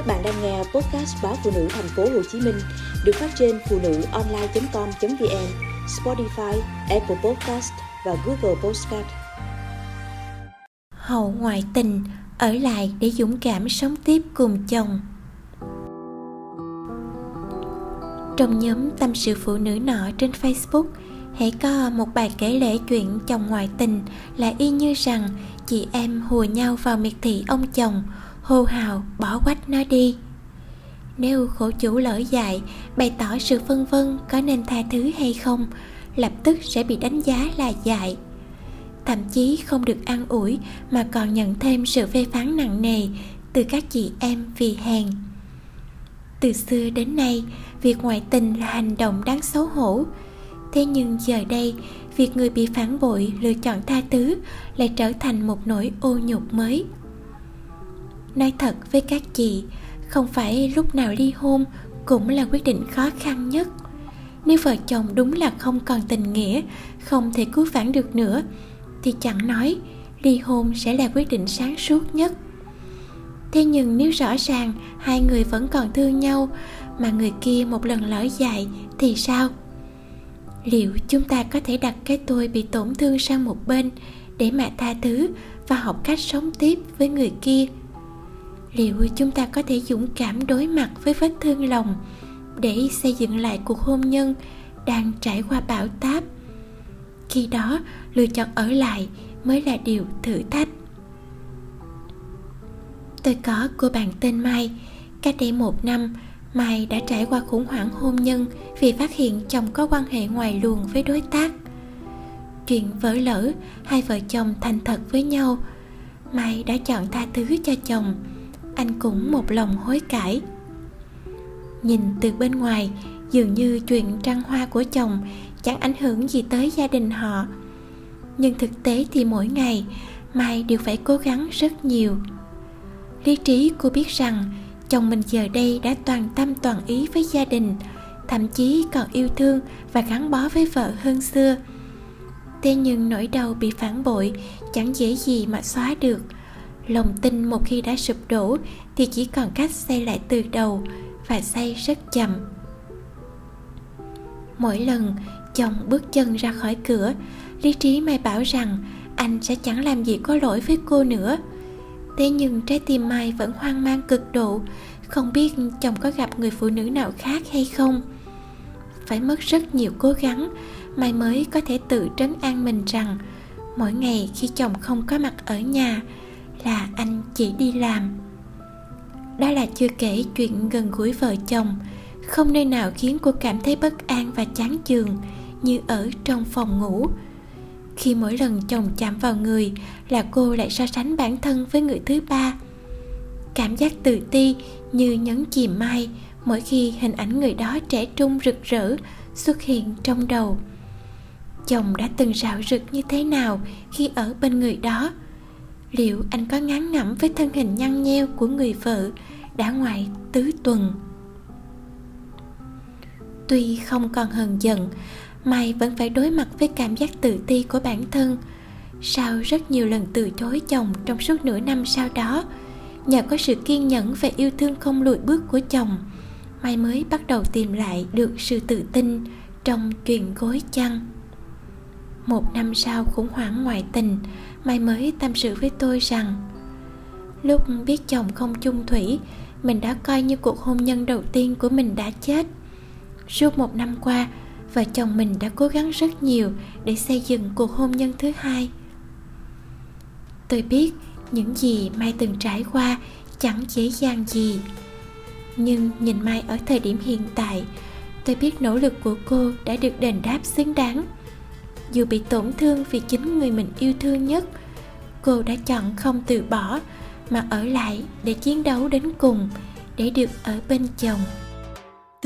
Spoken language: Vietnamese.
Các bạn đang nghe podcast báo phụ nữ thành phố Hồ Chí Minh được phát trên phụ nữ online.com.vn, Spotify, Apple Podcast và Google Podcast. Hậu ngoại tình ở lại để dũng cảm sống tiếp cùng chồng. Trong nhóm tâm sự phụ nữ nọ trên Facebook, hãy có một bài kể lể chuyện chồng ngoại tình là y như rằng chị em hùa nhau vào miệt thị ông chồng hô hào bỏ quách nó đi. Nếu khổ chủ lỡ dại bày tỏ sự phân vân có nên tha thứ hay không, lập tức sẽ bị đánh giá là dại. Thậm chí không được an ủi mà còn nhận thêm sự phê phán nặng nề từ các chị em vì hèn. Từ xưa đến nay, việc ngoại tình là hành động đáng xấu hổ. Thế nhưng giờ đây, việc người bị phản bội lựa chọn tha thứ lại trở thành một nỗi ô nhục mới nói thật với các chị, không phải lúc nào ly hôn cũng là quyết định khó khăn nhất. Nếu vợ chồng đúng là không còn tình nghĩa, không thể cứu vãn được nữa, thì chẳng nói ly hôn sẽ là quyết định sáng suốt nhất. Thế nhưng nếu rõ ràng hai người vẫn còn thương nhau mà người kia một lần lỡ dại thì sao? Liệu chúng ta có thể đặt cái tôi bị tổn thương sang một bên để mà tha thứ và học cách sống tiếp với người kia? Liệu chúng ta có thể dũng cảm đối mặt với vết thương lòng để xây dựng lại cuộc hôn nhân đang trải qua bão táp? Khi đó, lựa chọn ở lại mới là điều thử thách. Tôi có cô bạn tên mai. Cách đây một năm, mai đã trải qua khủng hoảng hôn nhân vì phát hiện chồng có quan hệ ngoài luồng với đối tác. Chuyện vỡ lỡ hai vợ chồng thành thật với nhau, mai đã chọn tha thứ cho chồng anh cũng một lòng hối cải. Nhìn từ bên ngoài, dường như chuyện trăng hoa của chồng chẳng ảnh hưởng gì tới gia đình họ. Nhưng thực tế thì mỗi ngày, mai đều phải cố gắng rất nhiều. Lý trí cô biết rằng chồng mình giờ đây đã toàn tâm toàn ý với gia đình, thậm chí còn yêu thương và gắn bó với vợ hơn xưa. Thế nhưng nỗi đau bị phản bội chẳng dễ gì mà xóa được lòng tin một khi đã sụp đổ thì chỉ còn cách xây lại từ đầu và xây rất chậm. Mỗi lần chồng bước chân ra khỏi cửa, lý trí mai bảo rằng anh sẽ chẳng làm gì có lỗi với cô nữa. Thế nhưng trái tim mai vẫn hoang mang cực độ, không biết chồng có gặp người phụ nữ nào khác hay không. Phải mất rất nhiều cố gắng, mai mới có thể tự trấn an mình rằng mỗi ngày khi chồng không có mặt ở nhà là anh chỉ đi làm. Đó là chưa kể chuyện gần gũi vợ chồng, không nơi nào khiến cô cảm thấy bất an và chán chường như ở trong phòng ngủ. Khi mỗi lần chồng chạm vào người là cô lại so sánh bản thân với người thứ ba. Cảm giác tự ti như nhấn chìm mai mỗi khi hình ảnh người đó trẻ trung rực rỡ xuất hiện trong đầu. Chồng đã từng rạo rực như thế nào khi ở bên người đó? Liệu anh có ngán ngẩm với thân hình nhăn nheo của người vợ đã ngoài tứ tuần? Tuy không còn hờn giận, mai vẫn phải đối mặt với cảm giác tự ti của bản thân. Sau rất nhiều lần từ chối chồng trong suốt nửa năm sau đó, nhờ có sự kiên nhẫn và yêu thương không lùi bước của chồng, mai mới bắt đầu tìm lại được sự tự tin trong chuyện gối chăn một năm sau khủng hoảng ngoại tình, mai mới tâm sự với tôi rằng, lúc biết chồng không chung thủy, mình đã coi như cuộc hôn nhân đầu tiên của mình đã chết. Suốt một năm qua, vợ chồng mình đã cố gắng rất nhiều để xây dựng cuộc hôn nhân thứ hai. Tôi biết những gì mai từng trải qua chẳng dễ dàng gì. Nhưng nhìn mai ở thời điểm hiện tại, tôi biết nỗ lực của cô đã được đền đáp xứng đáng dù bị tổn thương vì chính người mình yêu thương nhất, cô đã chọn không từ bỏ mà ở lại để chiến đấu đến cùng, để được ở bên chồng.